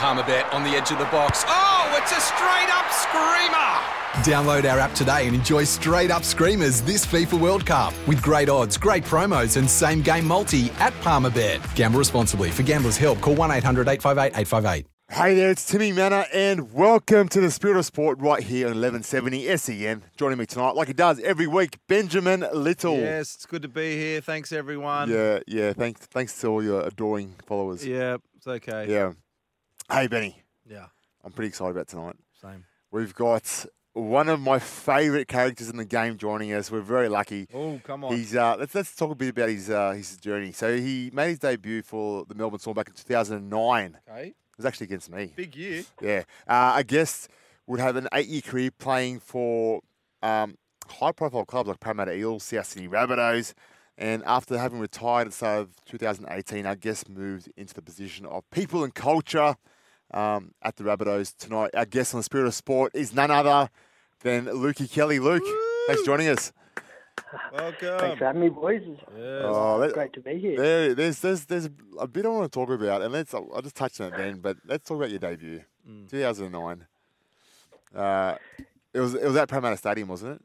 Palmerbet on the edge of the box. Oh, it's a straight up screamer! Download our app today and enjoy straight up screamers this FIFA World Cup with great odds, great promos, and same game multi at Palmerbet. Gamble responsibly. For gamblers' help, call 1 800 858 858. Hey there, it's Timmy Mannah, and welcome to the Spirit of Sport right here on 1170 SEN. Joining me tonight, like he does every week, Benjamin Little. Yes, it's good to be here. Thanks, everyone. Yeah, yeah. Thanks, thanks to all your adoring followers. Yeah, it's okay. Yeah. Hey, Benny. Yeah, I'm pretty excited about tonight. same. We've got one of my favourite characters in the game joining us. We're very lucky. Oh, come on. He's uh, let's let's talk a bit about his uh, his journey. So he made his debut for the Melbourne Storm back in 2009. Okay. It was actually against me. Big year. Yeah. Uh, I guess would have an eight year career playing for um, high profile clubs like Parramatta Eels, South Sydney Rabbitohs. And after having retired at the start of 2018, I guess moved into the position of people and culture um, at the Rabbitohs tonight. Our guest on the Spirit of Sport is none other than Lukey Kelly. Luke, thanks for joining us. Welcome. Thanks for having me, boys. It's Yes. Oh, let- great to be here. There, there's, there's, there's a bit I want to talk about, and let's. I'll just touch on it then, but let's talk about your debut, Mm. 2009. Uh, it was, it was at Parramatta Stadium, wasn't it?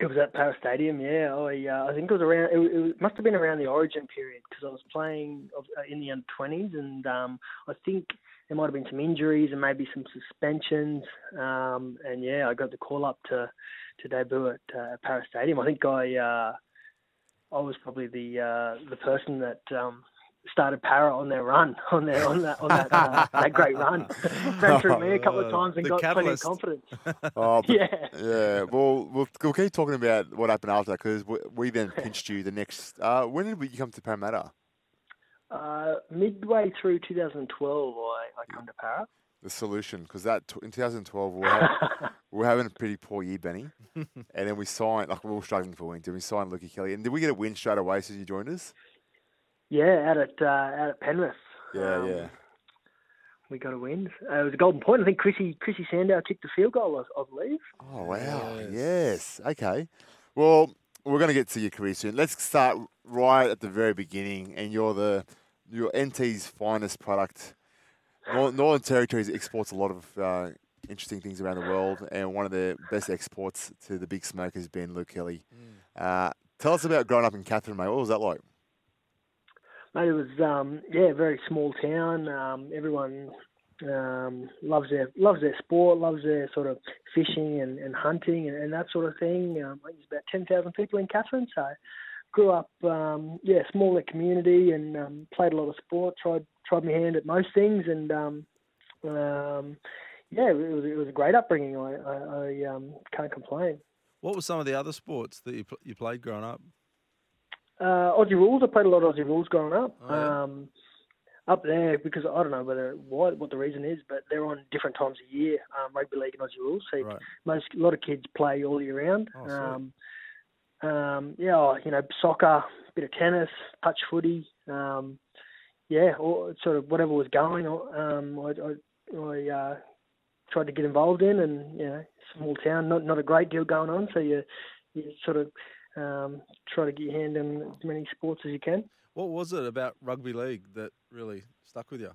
It was at Para Stadium, yeah. I, uh, I think it was around. It, it must have been around the Origin period because I was playing uh, in the under twenties, and um, I think there might have been some injuries and maybe some suspensions. Um, and yeah, I got the call up to to debut at uh, Para Stadium. I think I uh, I was probably the uh, the person that um, started Para on their run on their on that on that, uh, that great run. Ran through me a couple of times and the got plenty of confidence. Oh, but- Yeah. yeah. Well, we'll, we'll keep talking about what happened after because we, we then pinched you the next. Uh, when did we, you come to Parramatta? Uh, midway through 2012, I, I come to Para. The solution, because that t- in 2012 we were, ha- we were having a pretty poor year, Benny, and then we signed like we were struggling for wins, and we signed Lukey Kelly. And did we get a win straight away since you joined us? Yeah, out at uh, out at Penrith. Yeah, Um, yeah. We got a win. Uh, it was a golden point. I think Chrissy Chrissy Sandow kicked the field goal, I, I believe. Oh wow! Yes. Yes. Okay. Well, we're going to get to your career soon. Let's start right at the very beginning, and you're the you're NT's finest product. Northern Territories exports a lot of uh, interesting things around the world, and one of the best exports to the big smoke has been Luke Kelly. Uh, tell us about growing up in Katherine, mate. What was that like? Mate, it was um, yeah, a very small town. Um, everyone um, loves their loves their sport, loves their sort of fishing and, and hunting and, and that sort of thing. Um, there's about ten thousand people in Katherine, so grew up um, yeah, smaller community and um, played a lot of sport. Tried tried my hand at most things, and um, um, yeah, it was it was a great upbringing. I I, I um, can't complain. What were some of the other sports that you pl- you played growing up? Uh, Aussie rules. I played a lot of Aussie rules growing up. Oh, yeah. um, up there because I don't know whether what what the reason is, but they're on different times of year. Um, rugby league and Aussie rules. So Right. most a lot of kids play all year round. Oh, um, um, yeah, you know, soccer, bit of tennis, touch footy. Um, yeah, or sort of whatever was going. Um, I, I, I uh, tried to get involved in, and you know, small town, not not a great deal going on. So you you sort of um, try to get your hand in as many sports as you can. What was it about rugby league that really stuck with you?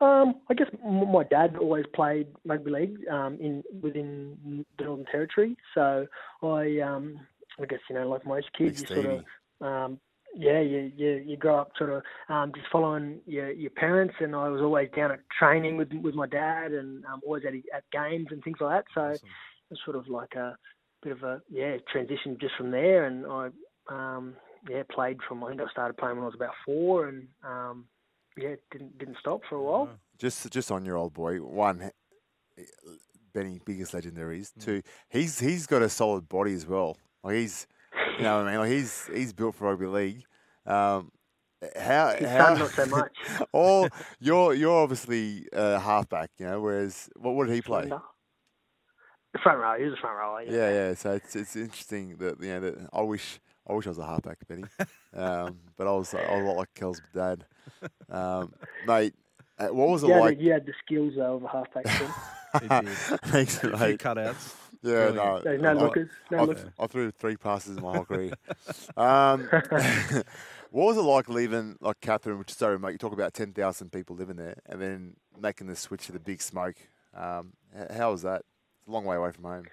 Um, I guess m- my dad always played rugby league um, in within the Northern Territory, so I um, I guess you know like most kids, you sort of um, yeah you, you you grow up sort of um, just following your your parents, and I was always down at training with with my dad, and um, always at at games and things like that. So Awesome. it was sort of like a bit of a yeah transition just from there, and I um, yeah played from I think I started playing when I was about four, and um, yeah didn't didn't stop for a while. Just just on your old boy. One, Benny, biggest legend there is. Mm. Two, he's he's got a solid body as well. Like he's, you know what I mean. Like he's he's built for rugby league. Um, how His how not so much. all you're you're obviously a halfback, you know. Whereas what what did he play? The front row. He was a front rower. Yeah. Yeah, yeah. So it's it's interesting that you know that I wish I wish I was a halfback, Benny. um, but I was I was a lot like Kel's dad, um, mate. uh, What was it You had, like? you had the skills though of a halfback. Then. He did. Thanks, A few cutouts. Yeah, Brilliant. no. There's no lookers. No I, lookers. I threw three passes in my whole career. Um, What was it like leaving like Katherine, which is so remote? You talk about ten thousand people living there, and then making the switch to the big smoke. Um, how was that? It's a long way away from home.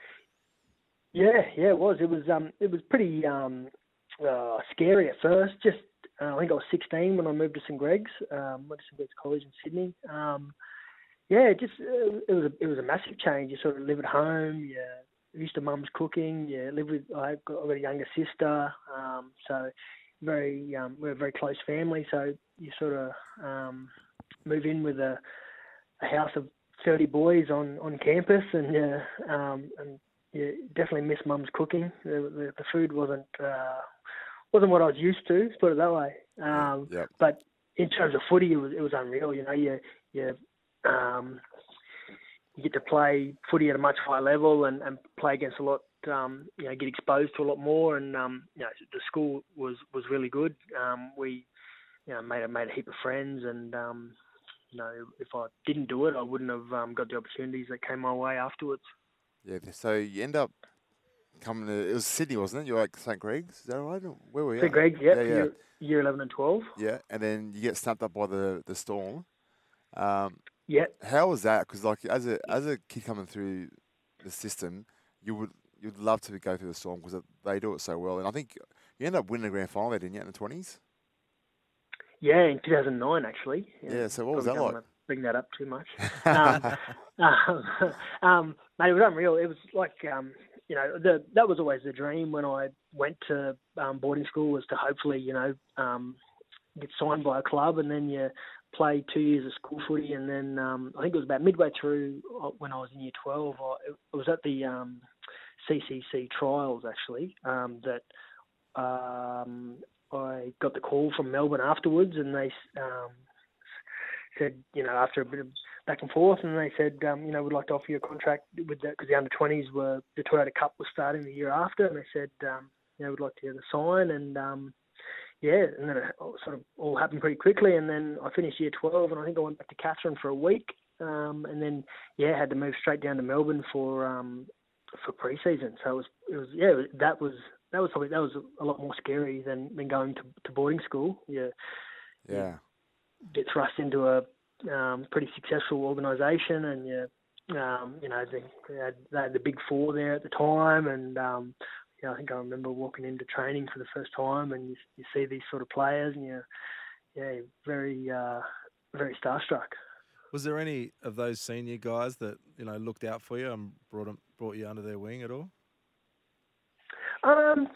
Yeah, yeah, it was. It was um, it was pretty um, uh, scary at first. Just uh, I think I was 16 when I moved to St Greg's. Um, went to St Greg's College in Sydney. Um, yeah, just uh, it was a, it was a massive change. You sort of live at home. You used to mum's cooking. You live with I've got, I've got a younger sister. Um, so very um, we're a very close family. So you sort of um, move in with a, a house of 30 boys on on campus, and uh, um, and you definitely miss mum's cooking. The, the, the food wasn't uh, wasn't what I was used to. Let's put it that way. Um, Yep. But in terms of footy, it was it was unreal. You know, you you um, you get to play footy at a much higher level and, and play against a lot. Um, you know, get exposed to a lot more, and um, you know, the school was was really good. Um, we, you know, made a made a heap of friends, and um, you know, if I didn't do it, I wouldn't have um, got the opportunities that came my way afterwards. Yeah. So you end up coming to it was Sydney, wasn't it? You're like St Greg's, is that right? Where were you? St. Greg's, yeah, yeah, yeah. Year, year eleven and twelve. Yeah, and then you get snapped up by the the storm. Um, Yeah, how was that? Because like as a as a kid coming through the system, you would you'd love to go through the storm because they do it so well. And I think you end up winning the grand final there, didn't you, in the twenties? yeah, in two thousand nine actually. Yeah, so what was probably that like? Bring that up too much. um, um, um, mate, it was unreal. It was like, um, you know, the, that was always the dream when I went to um, boarding school was to hopefully, you know, um, get signed by a club and then you play two years of school footy and then um, I think it was about midway through uh, when I was in year 12, I, it was at the um, CCC trials actually um, that um, I got the call from Melbourne afterwards and they um, said, you know, after a bit of back and forth, and they said, um, you know, we'd like to offer you a contract with the because the under twenties were the Toyota Cup was starting the year after, and they said, um, you know, we'd like to get a sign, and um, yeah, and then it sort of all happened pretty quickly, and then I finished year twelve, and I think I went back to Katherine for a week, um, and then yeah, had to move straight down to Melbourne for um, for pre-season. So it was it was yeah, that was that was probably that was a lot more scary than than going to to boarding school. Yeah Yeah. get thrust into a um, pretty successful organisation, and you, um, you know, they, they, had, they had the big four there at the time, and um, you know, I think I remember walking into training for the first time, and you, you see these sort of players, and you're, yeah, very, uh, very starstruck. Was there any of those senior guys that you know looked out for you and brought 'em- brought you under their wing at all? Um,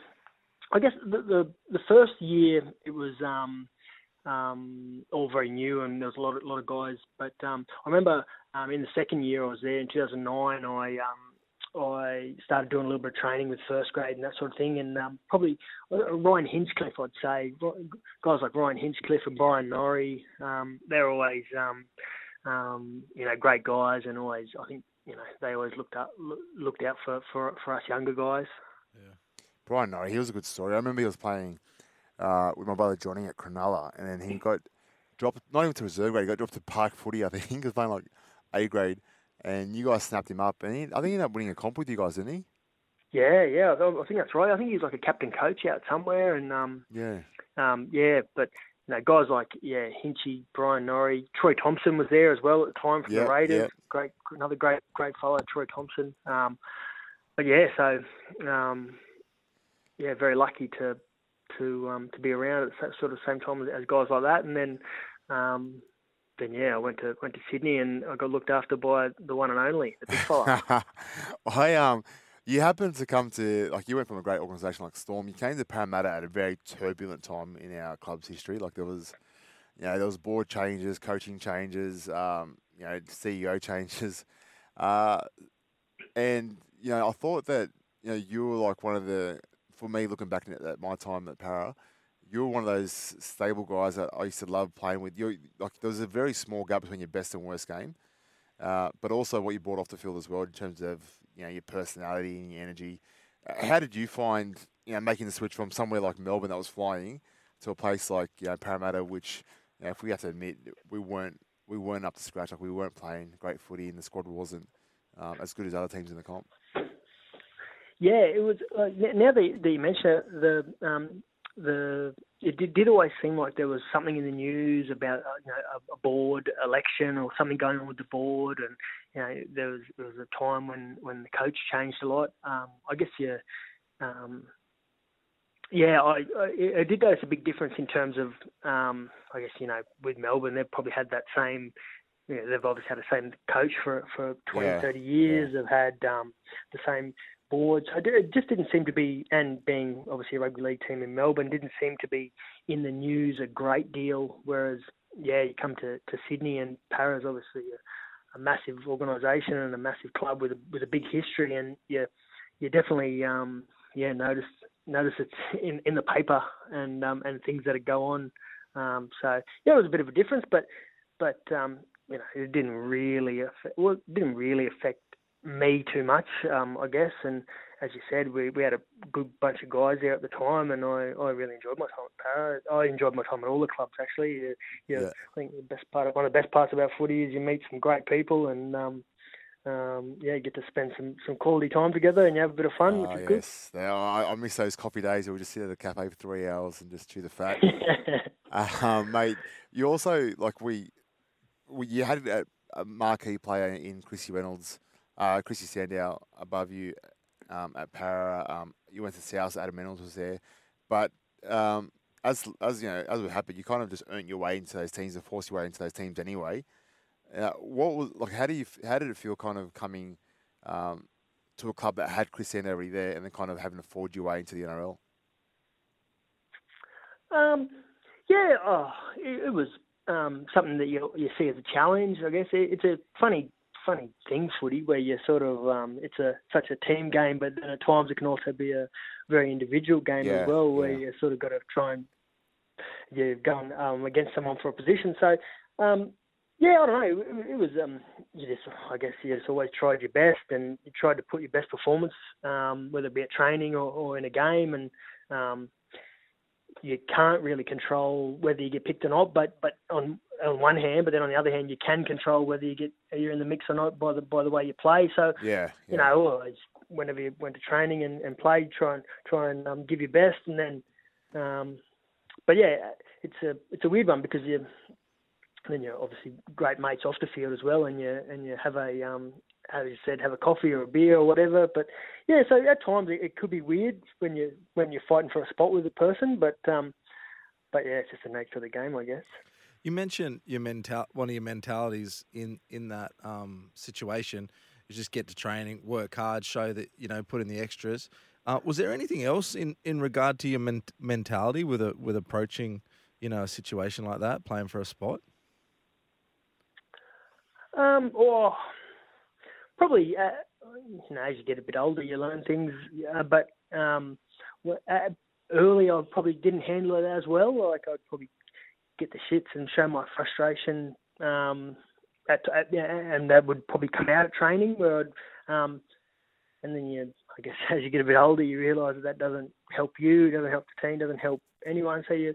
I guess the, the the first year it was um, um, all very new, and there was a lot of, lot of guys. But um, I remember um, in the second year I was there in 2009. I um, I started doing a little bit of training with first grade and that sort of thing, and um, probably uh, Ryan Hinchcliffe, I'd say, guys like Ryan Hinchcliffe and Brian Norrie, um, they're always you know great guys, and always I think you know they always looked up looked out for, for, for us younger guys. Yeah, Brian Norrie, he was a good story. I remember he was playing uh, with my brother Johnny at Cronulla, and then he got dropped, not even to reserve grade, he got dropped to park footy, I think. He was playing like A grade, and you guys snapped him up, and he, I think he ended up winning a comp with you guys, didn't he? Yeah, yeah, I think that's right. I think he's like a captain coach out somewhere, and um, Yeah. um, yeah, but you know, guys like yeah, Hinchy, Brian Norrie, Troy Thompson was there as well at the time from Yeah, the Raiders. yeah. Great, another great, great fellow, Troy Thompson. Um, but yeah, so um, yeah, very lucky to to um, to be around at sort of same time as, as guys like that, and then. Um, then yeah, I went to went to Sydney and I got looked after by the one and only, the big fella. I um, you happened to come to like you went from a great organisation like Storm. You came to Parramatta at a very turbulent time in our club's history. Like there was, you know, there was board changes, coaching changes, um, you know, CEO changes, uh, and you know, I thought that you know you were like one of the for me looking back at my time at Para. You were one of those stable guys that I used to love playing with. You like there was a very small gap between your best and worst game uh, but also what you brought off the field as well in terms of you know your personality and your energy. Uh, how did you find you know making the switch from somewhere like Melbourne that was flying to a place like you know Parramatta, which you know, if we have to admit we weren't we weren't up to scratch, like we weren't playing great footy, and the squad wasn't um, as good as other teams in the comp. Yeah, it was. Uh, now that, that you mention it, the um, the it did, did always seem like there was something in the news about uh, you know, a, a board election or something going on with the board, and you know there was there was a time when when the coach changed a lot. Um, I guess yeah, um, yeah, I, I, I did notice a big difference in terms of um, I guess you know with Melbourne they've probably had that same. You know, they've obviously had the same coach for for 20, Yeah, 30 years. They've had um, the same boards. It just didn't seem to be, and being obviously a rugby league team in Melbourne, didn't seem to be in the news a great deal. Whereas, yeah, you come to, to Sydney and Para's obviously a, a massive organisation and a massive club with a, with a big history, and yeah, you definitely um, yeah notice notice it's in, in the paper and um, and things that go on. Um, so yeah, it was a bit of a difference, but but um, you know it didn't really affect, well, it didn't really affect me too much, um, I guess. And as you said, we, we had a good bunch of guys there at the time, and I, I really enjoyed my time at Para. I enjoyed my time at all the clubs actually. You, you, Yeah. I think the best part, of, one of the best parts about footy is you meet some great people, and um, um, yeah, you get to spend some, some quality time together, and you have a bit of fun, Ah, which is good. yes. Are- I, I miss those coffee days where we just sit at the cafe for three hours and just chew the fat. um, mate, you also like we, we you had a, a marquee player in Chrissy Reynolds, uh, Chrissy Sandow above you um, at Para. Um, you went to South. Adam Reynolds was there, but um, as as you know, as it happened, you kind of just earned your way into those teams and forced your way into those teams anyway. Uh, what was like? How do you? How did it feel? Kind of coming um, to a club that had Chris Sandow already there, and then kind of having to forge your way into the NRL. Um, yeah, oh, it, it was um, something that you you see as a challenge. I guess it, it's a funny funny thing, footy, where you sort of um, it's a such a team game, but then at times it can also be a very individual game Yeah, as well, where yeah. you sort of got to try and you're going um, against someone for a position. So. Um, yeah, I don't know. It, it was um, you just, I guess, you just always tried your best, and you tried to put your best performance, um, whether it be at training or, or in a game, and um, you can't really control whether you get picked or not. But but on on one hand, but then on the other hand, you can control whether you get you're in the mix or not by the by the way you play. So Yeah, you know, always whenever you went to training and, and played, try and try and um, give your best, and then, um, but yeah, it's a it's a weird one because you then you're obviously great mates off the field as well, and you and you have a um, as you said, have a coffee or a beer or whatever. But yeah, so at times it, it could be weird when you when you're fighting for a spot with a person, but um, but yeah, it's just the nature of the game, I guess. You mentioned your mental one of your mentalities in in that um, situation is just get to training, work hard, show that you know put in the extras. Uh, was there anything else in, in regard to your men- mentality with a with approaching you know a situation like that, playing for a spot? Um, or probably, uh, you know, as you get a bit older, you learn things. Uh, but um, uh, early, I probably didn't handle it as well. Like I'd probably get the shits and show my frustration. Um, at, at yeah, and that would probably come out at training where I'd, um, and then you, I guess, as you get a bit older, you realise that that doesn't help you, doesn't help the team, doesn't help anyone. So you,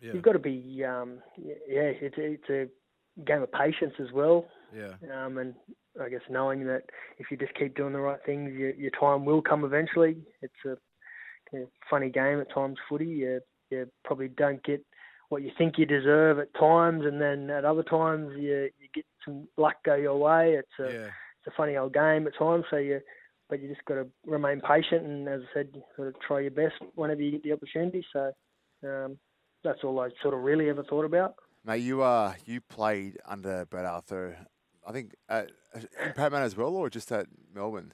Yeah, you've got to be, um, yeah, it's a, it's a game of patience as well. yeah, Um, and I guess knowing that if you just keep doing the right things, your, your time will come eventually. It's a, a funny game at times, footy. You, you probably don't get what you think you deserve at times, and then at other times you, you get some luck go your way. It's a, yeah. it's a funny old game at times. So you, but you just got to remain patient, and as I said, sort of try your best whenever you get the opportunity. So um, that's all I sort of really ever thought about. Mate, you uh you played under Brad Arthur, I think at, in Parramatta as well, or just at Melbourne?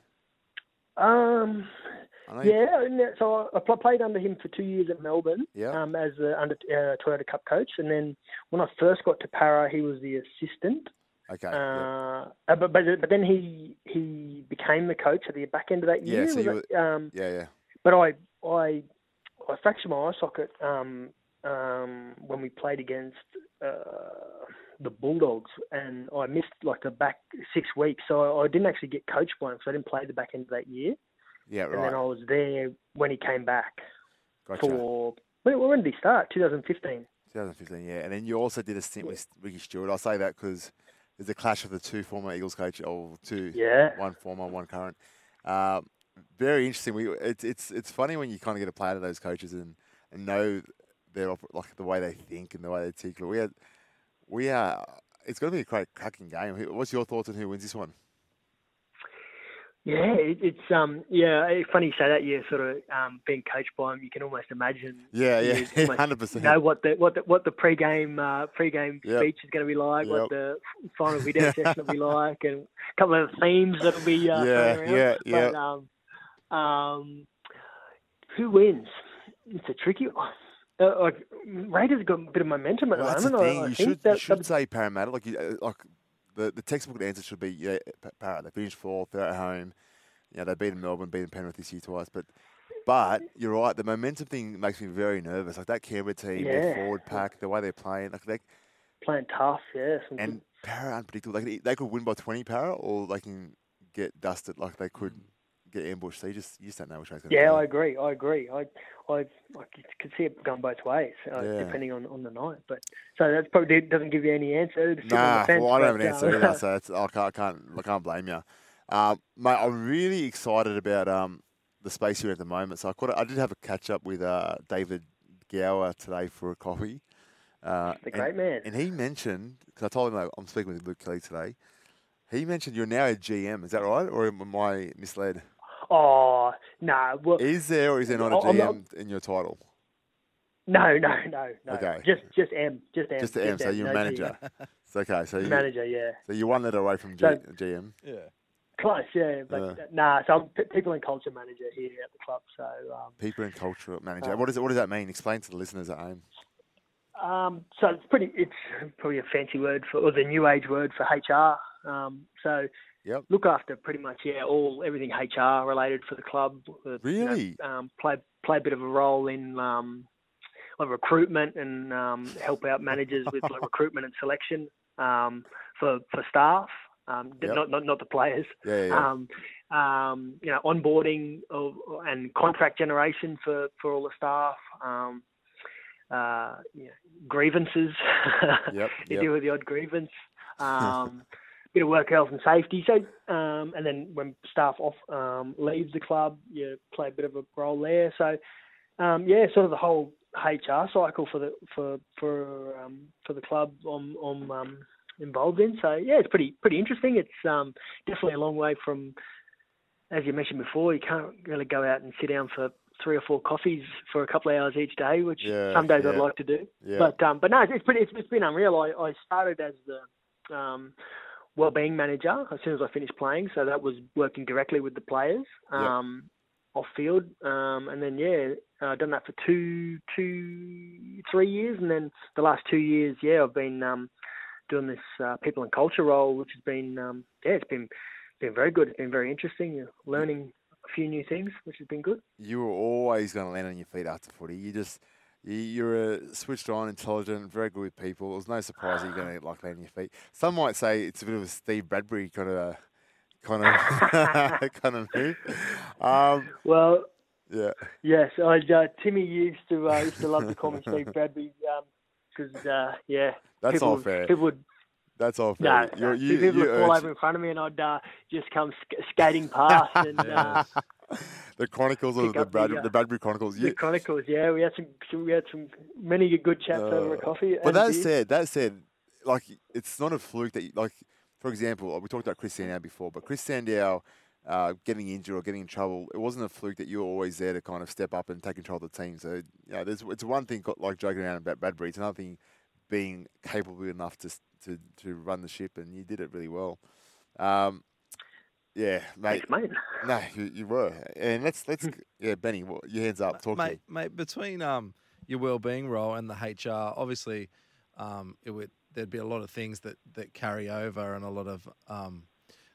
Um, I know you- Yeah, and so I played under him for two years at Melbourne Yeah. um, as the under uh, Toyota Cup coach, and then when I first got to Para, he was the assistant. Okay. yeah. Uh, uh, but, but but then he he became the coach at the back end of that Yeah, year. so was you it? um, Yeah, yeah. but I I I fractured my eye socket um, um, when we played against uh, the Bulldogs, and I missed like the back six weeks, so I, I didn't actually get coached by him, so I didn't play the back end of that year. Yeah, right. And then I was there when he came back Gotcha. for when, when did he start? 2015. 2015, yeah. And then you also did a stint with Ricky Stuart. I say that because there's a clash of the two former Eels coach, or two, Yeah. one former, one current. Um, very interesting. We it's it's it's funny when you kind of get a play out of those coaches, and and know their like the way they think and the way they tick. We had, we are. It's going to be a great cracking game. What's your thoughts on who wins this one? Yeah, it, it's um yeah. Funny you say that. Yeah, sort of um, being coached by him, you can almost imagine. Yeah, yeah, hundred percent. Know what the what the what the pre-game uh, pre-game Yep. speech is going to be like, Yep. what the final video session will be like, and a couple of themes that'll be uh, Yeah, yeah, But, yeah. um, um, who wins? It's a tricky one. Uh, like Raiders got a bit of momentum at Well, the moment. I- I, you think should that, you should say Parramatta. Like uh, like the the textbook answer should be yeah, Pa- Parramatta. They finished fourth. They're at home. You know, they beat in Melbourne, beaten Penrith this year twice. But but you're right. The momentum thing makes me very nervous. Like that Canberra team, their forward pack, the way they're playing, like they playing tough. Yeah, and Para unpredictable. They could, they could win by 20 Para, or they can get dusted. Like they could mm. Get ambushed. So you just you just don't know which way it's going to Yeah, go. I agree. I agree. I, I, I could see it going both ways, uh, Yeah. depending on, on the night. But so that probably doesn't give you any answer. It's sitting on Nah, fence, well, I don't have an answer uh, either, so it's, I, can't, I can't, I can't blame you. Um, mate, I'm really excited about um, the space here at the moment. So I caught, I did have a catch up with uh, David Gower today for a coffee. Uh, the and- great man. And he mentioned, because I told him like, I'm speaking with Luke Kelly today. He mentioned you're now a GM. Is that right, or am I misled? Oh no, well, Is there or is there not a I'm GM not- in your title? no, no, no, no. Okay. Just just M, just M, Just the M, so you're no manager. It's okay. So you, Manager, yeah. so you're one letter away from G, So- GM. Yeah. Close, yeah, but Yeah. nah. So I'm p- people and culture manager here at the club. So um, People and culture manager. Uh, what does it? What does that mean? Explain to the listeners at home. Um, so it's pretty. It's probably a fancy word for, or the new age word for HR. Um, so Yep. look after pretty much yeah all everything HR related for the club. Uh, you know, Really? um, play play a bit of a role in um, like recruitment and um, help out managers with like recruitment and selection um, for for staff. Um, Yep. not, not not the players. Yeah, yeah. Um, um, you know, onboarding of, and contract generation for, for all the staff. Um, uh, you know, grievances. Yep, you deal with the odd grievance. Um, bit of work health and safety. So, um, and then when staff off um, leaves the club, you play a bit of a role there. So, um, yeah, sort of the whole HR cycle for the for for um, for the club I'm, I'm um, involved in. So yeah, it's pretty pretty interesting. It's um, definitely a long way from, as you mentioned before, you can't really go out and sit down for three or four coffees for a couple of hours each day, which Yeah, some days I'd like to do. Yeah. But um, but no, it's pretty. It's, it's been unreal. I, I started as the um, well-being manager as soon as I finished playing, so that was working directly with the players Yeah. um, off field, um, and then yeah, I've done that for two, two, three years, and then the last two years, yeah, I've been um, doing this uh, people and culture role, which has been um, yeah, it's been been very good. It's been very interesting. You're learning a few new things, which has been good. you were always going to land on your feet after footy. You just you're a switched on, intelligent, very good with people. It was no surprise that you're going to like land on your feet. Some might say it's a bit of a Steve Bradbury kind of a, kind of kind of move. Um, Well, yeah, Yes, I, uh, Timmy used to uh, used to love to call me Steve Bradbury because uh, yeah, That's people, all fair. People would that's all fair. no, no, you, people you would fall over in front of me and I'd uh, just come sk- skating past and uh, the Chronicles of the, up the, Brad, uh, the Bradbury Chronicles. the Chronicles. Yeah, we had some, some we had some many good chats over a Uh, coffee. But that said, that said, like it's not a fluke that, you, like, for example, we talked about Chris Sandow before, but Chris Sandow uh, getting injured or getting in trouble, it wasn't a fluke that you were always there to kind of step up and take control of the team. So, you know, there's it's one thing got, like joking around about Bradbury, it's another thing being capable enough to to to run the ship, and you did it really well. Um, yeah, mate. Thanks, mate. No, you, you were, and let's let's yeah, Benny, your hands up, talk to mate, mate, between um your well-being role and the HR, obviously, um, it would there'd be a lot of things that that carry over and a lot of um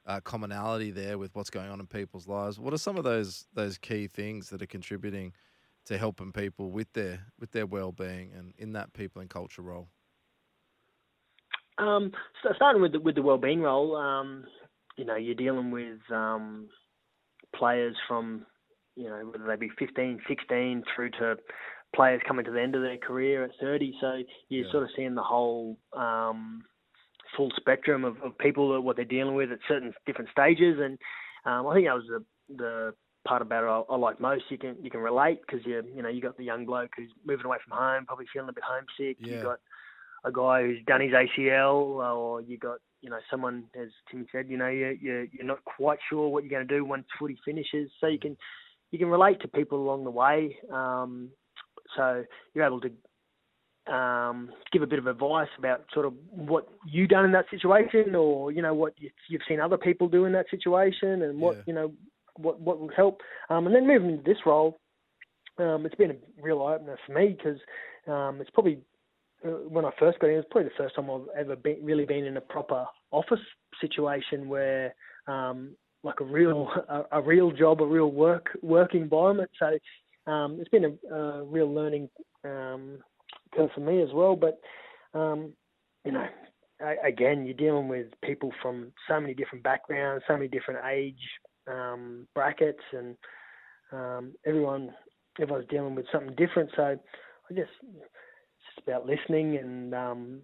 uh, commonality there with what's going on in people's lives. What are some of those those key things that are contributing to helping people with their with their well-being and in that people and culture role? Um, so starting with the, with the well-being role, um, you know, you're dealing with um, players from, you know, whether they be 15, 16, through to players coming to the end of their career at 30. So you're Yeah. sort of seeing the whole um, full spectrum of, of people that what they're dealing with at certain different stages. And um, I think that was the the part about it I, I like most. You can you can relate because you you know you got the young bloke who's moving away from home, probably feeling a bit homesick. Yeah. You got a guy who's done his ACL, or you got you know someone as Tim said, you know you you you're not quite sure what you're going to do once footy finishes. So you can you can relate to people along the way. Um, so you're able to um, give a bit of advice about sort of what you done in that situation, or you know what you, you've seen other people do in that situation, and what Yeah. you know what what would help. Um, and then moving into this role, um, it's been a real eye opener for me because um, it's probably when I first got in, it was probably the first time I've ever been, really been in a proper office situation where um, like a real a, a real job, a real work work environment. So um, it's been a, a real learning um, curve for me as well. But um, you know, a- again, you're dealing with people from so many different backgrounds, so many different age um, brackets, and um, everyone everyone's dealing with something different. So I guess it's about listening and um,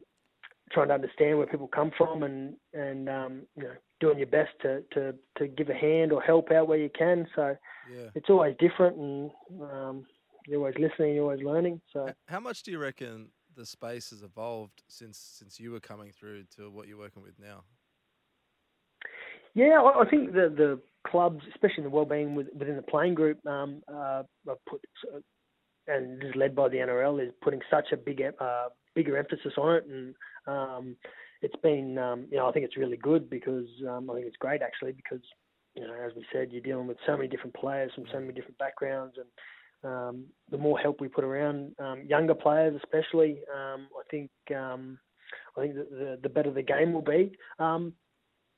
trying to understand where people come from, and and um, you know doing your best to, to to give a hand or help out where you can. So Yeah. it's always different, and um, you're always listening, you're always learning. So. How much do you reckon the space has evolved since since you were coming through to what you're working with now? Yeah, I I think the the clubs, especially the wellbeing with, within the playing group, um, uh, have put and this is led by the NRL is putting such a big uh, bigger emphasis on it, and um, it's been um, you know I think it's really good because um, I think it's great actually because you know as we said you're dealing with so many different players from so many different backgrounds and. Um, the more help we put around um, younger players, especially, um, I think um, I think that the, the better the game will be. Um,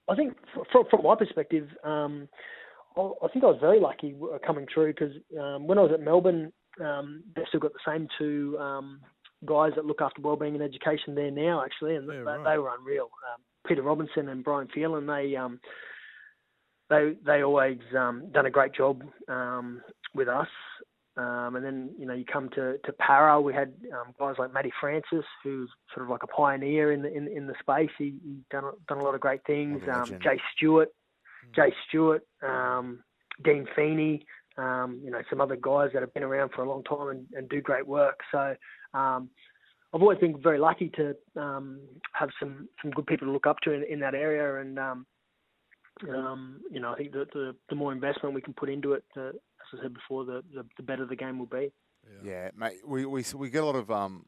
I think from, from my perspective, um, I I think I was very lucky uh, coming through because um, when I was at Melbourne, um, they've still got the same two um, guys that look after wellbeing and education there now, actually, and Yeah, they, right. they were unreal. Um, Peter Robinson and Brian Phelan, they um, they they always um, done a great job um, with us. Um, and then you know you come to to Para, we had um, guys like Matty Francis, who's sort of like a pioneer in the in, in the space. He, he done a- done a lot of great things. Um. Jay Stewart, Jay Stewart, um, Dean Feeney, um, you know some other guys that have been around for a long time and, and do great work. So um, I've always been very lucky to um, have some some good people to look up to in, in that area, and um, um, you know I think that the the more investment we can put into it, the, as I said before, the, the the better the game will be. Yeah, mate. We, we we get a lot of um,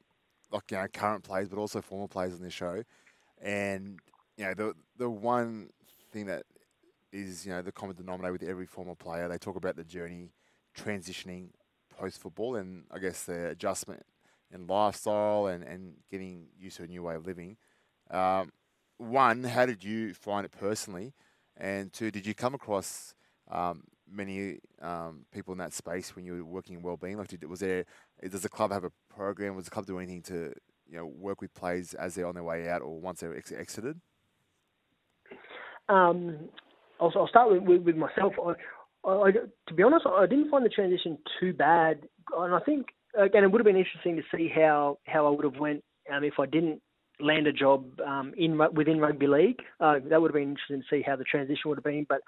like you know, current players, but also former players on this show, and you know, the the one thing that is you know the common denominator with every former player, they talk about the journey transitioning post football, and I guess the adjustment in lifestyle and and getting used to a new way of living. Um, one, how did you find it personally? And two, did you come across um, many um, people in that space when you were working in wellbeing? Like, did, was there? Does the club have a program? Was the club do anything to you know work with players as they're on their way out or once they're ex- exited? Um, I'll, I'll start with, with, with myself. I, I, to be honest, I didn't find the transition too bad, and I think again it would have been interesting to see how, how I would have went um, if I didn't land a job um, in within rugby league. Uh, that would have been interesting to see how the transition would have been. But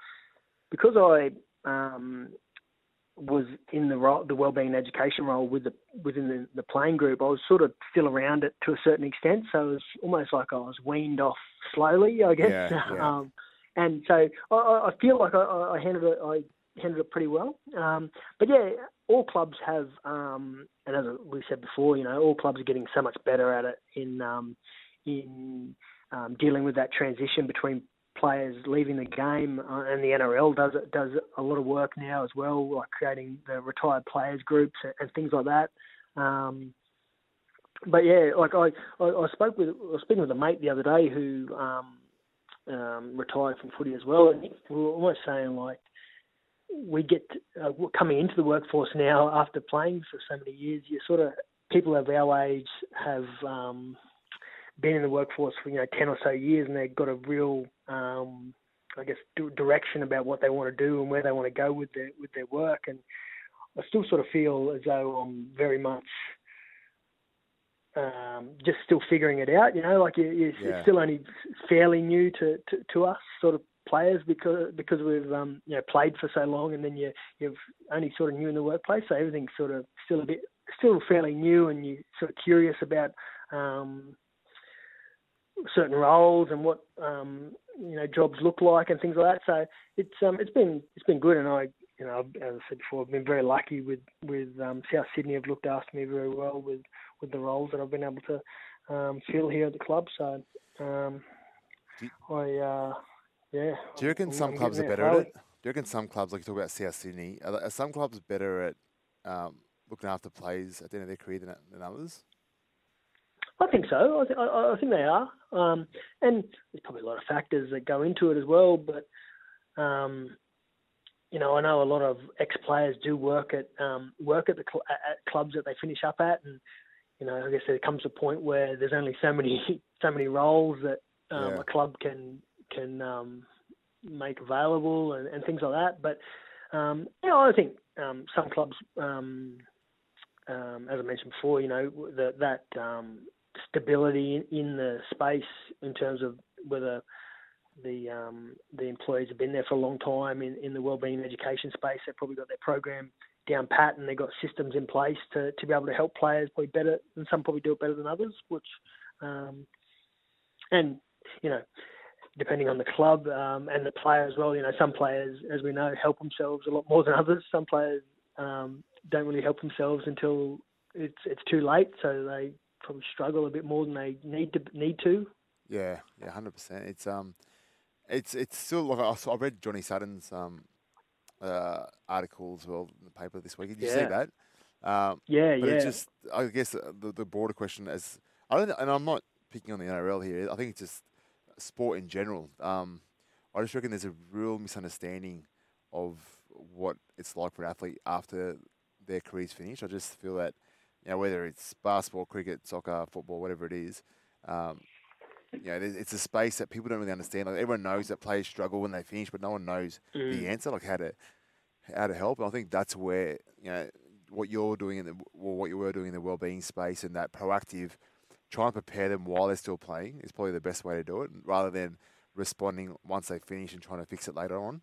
because I um, was in the role, the wellbeing and education role with the within the, the playing group, I was sort of still around it to a certain extent. So it was almost like I was weaned off slowly, I guess. Yeah, yeah. Um, and so I, I feel like I, I I handled it. I handled it pretty well. Um, but yeah, all clubs have, um, and as we said before, you know, all clubs are getting so much better at it in um, in um, dealing with that transition between players leaving the game, uh, and the NRL does does a lot of work now as well, like creating the retired players groups and, and things like that. Um, but yeah, like I, I, I spoke with, I was speaking with a mate the other day who um, um, retired from footy as well, and we were almost saying like we get to, uh, coming into the workforce now after playing for so many years. You sort of people of our age have um, been in the workforce for you know ten or so years, and they've got a real, um, I guess, direction about what they want to do and where they want to go with their with their work. And I still sort of feel as though I'm very much um, just still figuring it out. You know, like you, you, Yeah. it's still only fairly new to, to, to us, sort of players because because we've um, you know played for so long, and then you you've only sort of new in the workplace, so everything's sort of still a bit still fairly new, and you sort of curious about um, certain roles and what um, you know jobs look like and things like that. So it's um, it's been it's been good, and I you know as I said before, I've been very lucky with with um, South Sydney. Have looked after me very well with with the roles that I've been able to um, fill here at the club. So um, Do I uh, yeah. Do you reckon I'm- some I'm clubs are better at it? Do you reckon some clubs, like you talk about South Sydney, are, are some clubs better at um, looking after players at the end of their career than, than others? I think so. I, th- I, I think they are, um, and there's probably a lot of factors that go into it as well. But um, you know, I know a lot of ex-players do work at um, work at the cl- at clubs that they finish up at, and you know, I guess there comes a point where there's only so many so many roles that um, Yeah. a club can can um, make available and, and things like that. But um, you know, I think um, some clubs, um, um, as I mentioned before, you know, that that um, stability in, in the space in terms of whether the um, the employees have been there for a long time in, in the wellbeing and education space. They've probably got their program down pat and they've got systems in place to, to be able to help players probably better and some probably do it better than others, which um, and you know depending on the club um, and the player as well. You know, some players, as we know, help themselves a lot more than others. Some players um, don't really help themselves until it's it's too late, so they probably struggle a bit more than they need to need to. Yeah, yeah, hundred percent. It's um, it's it's still like I, saw- I read Johnny Sutton's um, uh, article as well in the paper this week. Did you see that? Um, Yeah, but yeah. it's just I guess uh, the the broader question is I don't and I'm not picking on the NRL here. I think it's just sport in general. Um, I just reckon there's a real misunderstanding of what it's like for an athlete after their career's finished. I just feel that you know whether it's basketball, cricket, soccer, football, whatever it is. Um, you know, it's a space that people don't really understand. Like everyone knows that players struggle when they finish, but no one knows the answer, like how to how to help. And I think that's where you know what you're doing in the well, what you were doing in the well-being space and that proactive, trying to prepare them while they're still playing is probably the best way to do it, rather than responding once they finish and trying to fix it later on.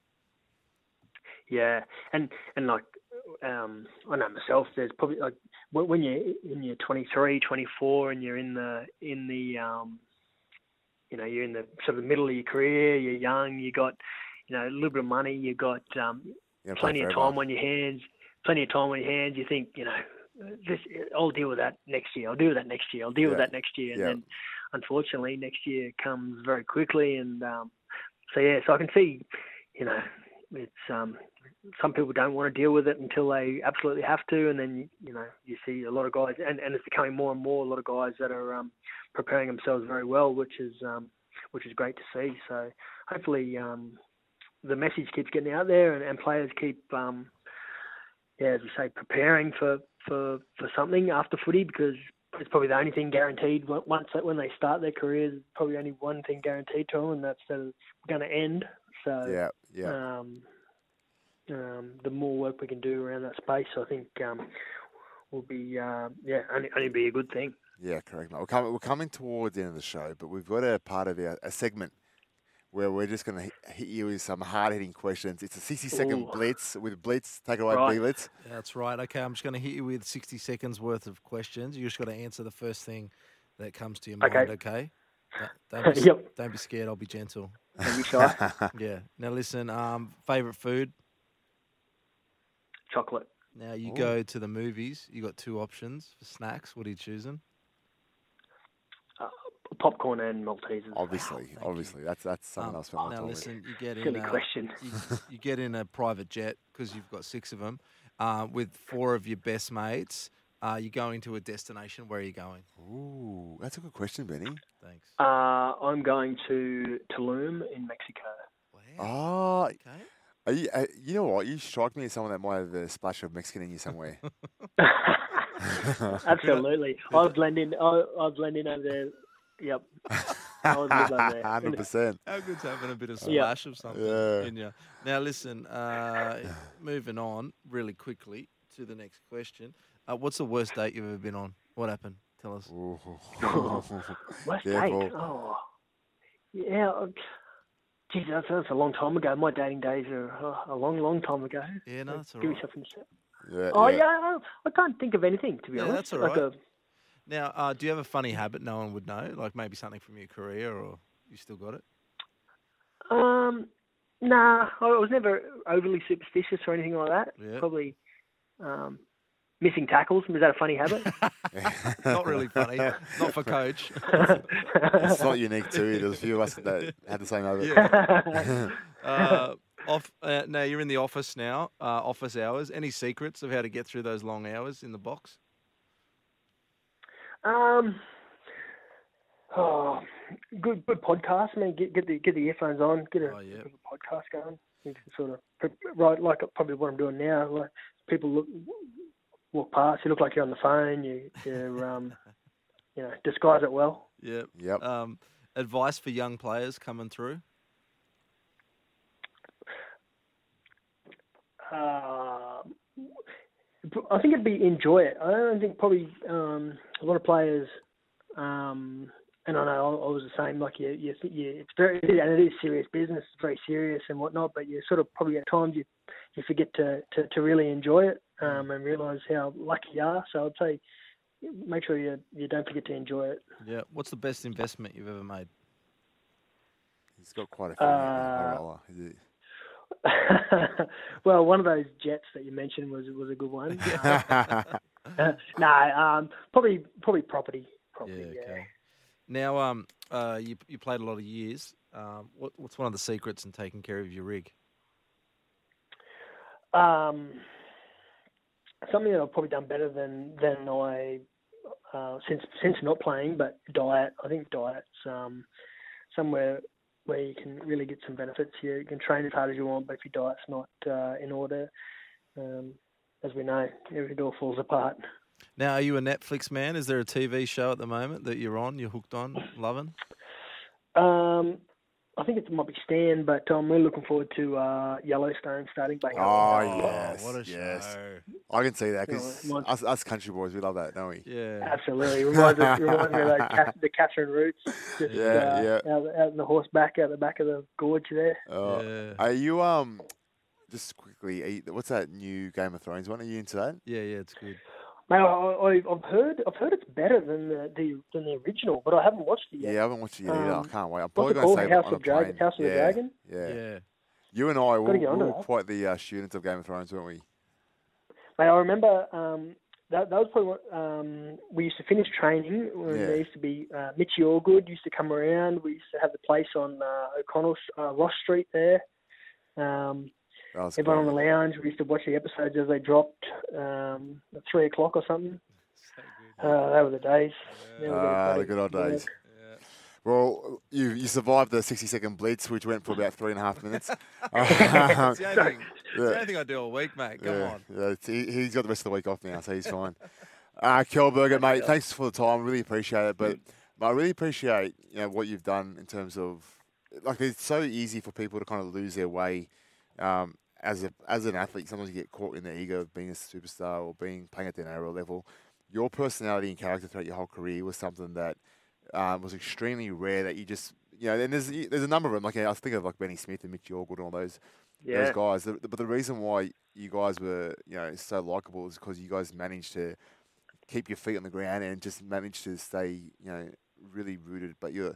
Yeah, and and like um, I know myself. There's probably like when when you when you're 23, 24, and you're in the in the um, you know you're in the sort of middle of your career. You're young. You got you know a little bit of money. You got um, You're gonna play plenty of time on your hands. Plenty of time on your hands. You think you know this. I'll deal with that next year. I'll deal with that next year. I'll deal with that next year. And Yeah. then unfortunately next year comes very quickly. And um, so yeah, so I can see you know it's um, some people don't want to deal with it until they absolutely have to, and then you know you see a lot of guys, and, and it's becoming more and more a lot of guys that are um, preparing themselves very well, which is um, which is great to see. So hopefully um, the message keeps getting out there, and, and players keep um, yeah, as we say, preparing for, for for something after footy because it's probably the only thing guaranteed once when they start their careers. Probably only one thing guaranteed to them, and that's that it's going to end. So Yeah, yeah. um, um, the more work we can do around that space, I think um, will be uh, yeah only, only be a good thing. Yeah, correct. We're coming, we're coming towards the end of the show, but we've got a part of our, a segment where we're just going to hit you with some hard hitting questions. It's a 60 second Ooh. blitz with Blitz. Take it away, Right. Blitz. That's right. Okay, I'm just going to hit you with 60 seconds worth of questions. You just got to answer the first thing that comes to your mind. Okay. Okay. Don't- Don't be, Yep. don't be scared. I'll be gentle. Don't be shy. Yeah. Now listen. Um, favorite food. Chocolate. Now you Ooh. go to the movies. You got two options for snacks. What are you choosing? popcorn and Maltesers. Obviously, thank you. obviously. That's that's something Um, else. Felt now like listen. You get in. Silly a, question. You, you get in a private jet because you've got six of them, uh, with four of your best mates. Uh, you're going to a destination. Where are you going? Ooh, that's a good question, Benny. Thanks. Uh, I'm going to Tulum in Mexico. Wow. Oh, Okay. are you, uh, you know what? You strike me as someone that might have a splash of Mexican in you somewhere. Absolutely. I'll blend in. I'll, I'll blend in over there. Yep. I would live over there. Hundred percent. How good's having a bit of Yeah. splash of something Yeah. in you? Now listen. Uh, moving on really quickly to the next question. Uh, what's the worst date you've ever been on? What happened? Tell us. West Careful. Eight. Oh, yeah. uh, geez, that's, that's a long time ago. My dating days are uh, a long, long time ago. Yeah, no, that's all Give right. yourself a. Yeah, Oh yeah. yeah, I, I can't think of anything to be Yeah, honest. that's all like right. Now, uh, do you have a funny habit no one would know? Like maybe something from your career, or you still got it? A, um, nah, I was never overly superstitious or anything like that. Yeah. Probably um, missing tackles. Was that a funny habit? Not really funny. Not for coach. it's not unique to you. There's a few of us that had the same habit. Yeah. uh, off. Uh, now you're in the office now. Uh, office hours. Any secrets of how to get through those long hours in the box? Um, oh, good good podcast. I mean, get get the get the earphones on, get a, Oh, yeah. get a podcast going. You can sort of right like probably what I'm doing now. Like people look walk past, you look like you're on the phone. You you um you know disguise it well. Yeah. Yep. Um, advice for young players coming through. Uh, I think it'd be enjoy it. I don't think probably um, a lot of players, um, and I know I, I was the same. Like you, you, you, it's very and it is serious business. It's very serious and whatnot. But you sort of probably at times you you forget to to, to really enjoy it um, and realise how lucky you are. So I'd say make sure you you don't forget to enjoy it. Yeah. What's the best investment you've ever made? He's got quite a few. Uh, Corolla. Well, one of those jets that you mentioned was was a good one. No, um, probably probably property. Property, yeah. okay. Now, um, uh, you you played a lot of years. Um, what what's one of the secrets in taking care of your rig? Um, something that I've probably done better than than I uh, since since not playing, but diet. I think diet's um, somewhere where you can really get some benefits. You, you can train as hard as you want, but if your diet's not uh, in order, um, as we know, it all falls apart. Now, are you a Netflix man? Is there a TV show at the moment that you're on, you're hooked on, loving? Um, I think it might be Stan, but I'm really looking forward to uh, Yellowstone starting back up. Oh, Oh, yes. what a yes. show! I can see that Yeah, because mine- us, us country boys, we love that, don't we? Yeah, Absolutely, reminds, us, reminds me of that Ca- the Katherine Roots, just Yeah, uh, yeah. Out, out in the horseback, out the back of the gorge there. Uh, yeah, Are you um just quickly? Are you, what's that new Game of Thrones one? Are you into that? yeah, yeah. It's good. Mate, I, I, I've heard I've heard it's better than the, the than the original, but I haven't watched it yet. Yeah. I haven't watched it yet either. I Um, can't wait. I'm What's probably going to save it House on of a Dragon. House of the yeah, Dragon. Yeah. Yeah, You and I, we get were, we were quite the uh, students of Game of Thrones, weren't we? Mate, I remember um, that that was probably what, um, we used to finish training when Yeah. there used to be uh, Mitchy Allgood used to come around. We used to have the place on uh, O'Connell uh, Ross Street there. Um, That was everyone on the lounge. We used to watch the episodes as they dropped um, at three o'clock or something. Uh, they were the days. Now we've Ah, the good old days. work. Well, you you survived the 60 second blitz, which went for about three and a half minutes. it's the only thing. It's the only thing I do all week, mate. Come yeah, on. yeah, he, he's got the rest of the week off now, so he's fine. Uh, Kelberger, mate, thanks for the time. I really appreciate it. But I really appreciate you know what you've done in terms of like it's so easy for people to kind of lose their way um, as a as an athlete. Sometimes you get caught in the ego of being a superstar or being playing at the NRL level. Your personality and character throughout your whole career was something that um, was extremely rare. That you just you know, and there's there's a number of them. Like I was thinking of like Benny Smith and Mitch Allgood and all those Yeah. those guys. The- But the reason why you guys were, you know, so likable is because you guys managed to keep your feet on the ground and just managed to stay, you know, really rooted. But you're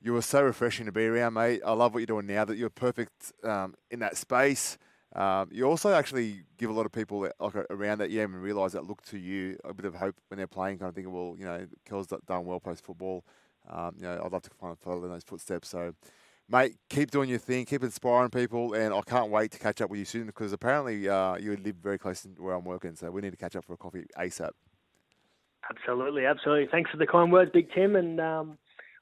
you were so refreshing to be around, mate. I love what you're doing now. That you're perfect um, in that space. Um, you also actually give a lot of people that, like around that you even realise that look to you a bit of hope when they're playing, kind of thinking, well, you know, Kel's do- done well post football. Um, you know, I'd love to follow in those footsteps. So, mate, keep doing your thing, keep inspiring people, and I can't wait to catch up with you soon because apparently uh, you live very close to where I'm working, so we need to catch up for a coffee ASAP. Absolutely, absolutely. Thanks for the kind words, Big Tim. And um,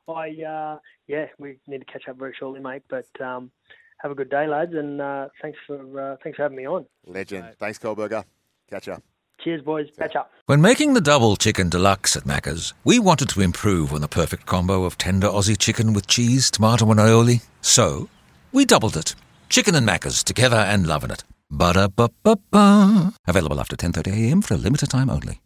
I, uh, yeah, we need to catch up very shortly, mate. But um, have a good day, lads, and uh, thanks for uh, thanks for having me on. Legend. mate. Thanks, Kohlberger. Catch ya. Cheers, boys. Catch up. When making the double chicken deluxe at Macca's, we wanted to improve on the perfect combo of tender Aussie chicken with cheese, tomato, and aioli. So, we doubled it. Chicken and Macca's together and loving it. Ba-da-ba-ba-ba. Available after 10.30am for a limited time only.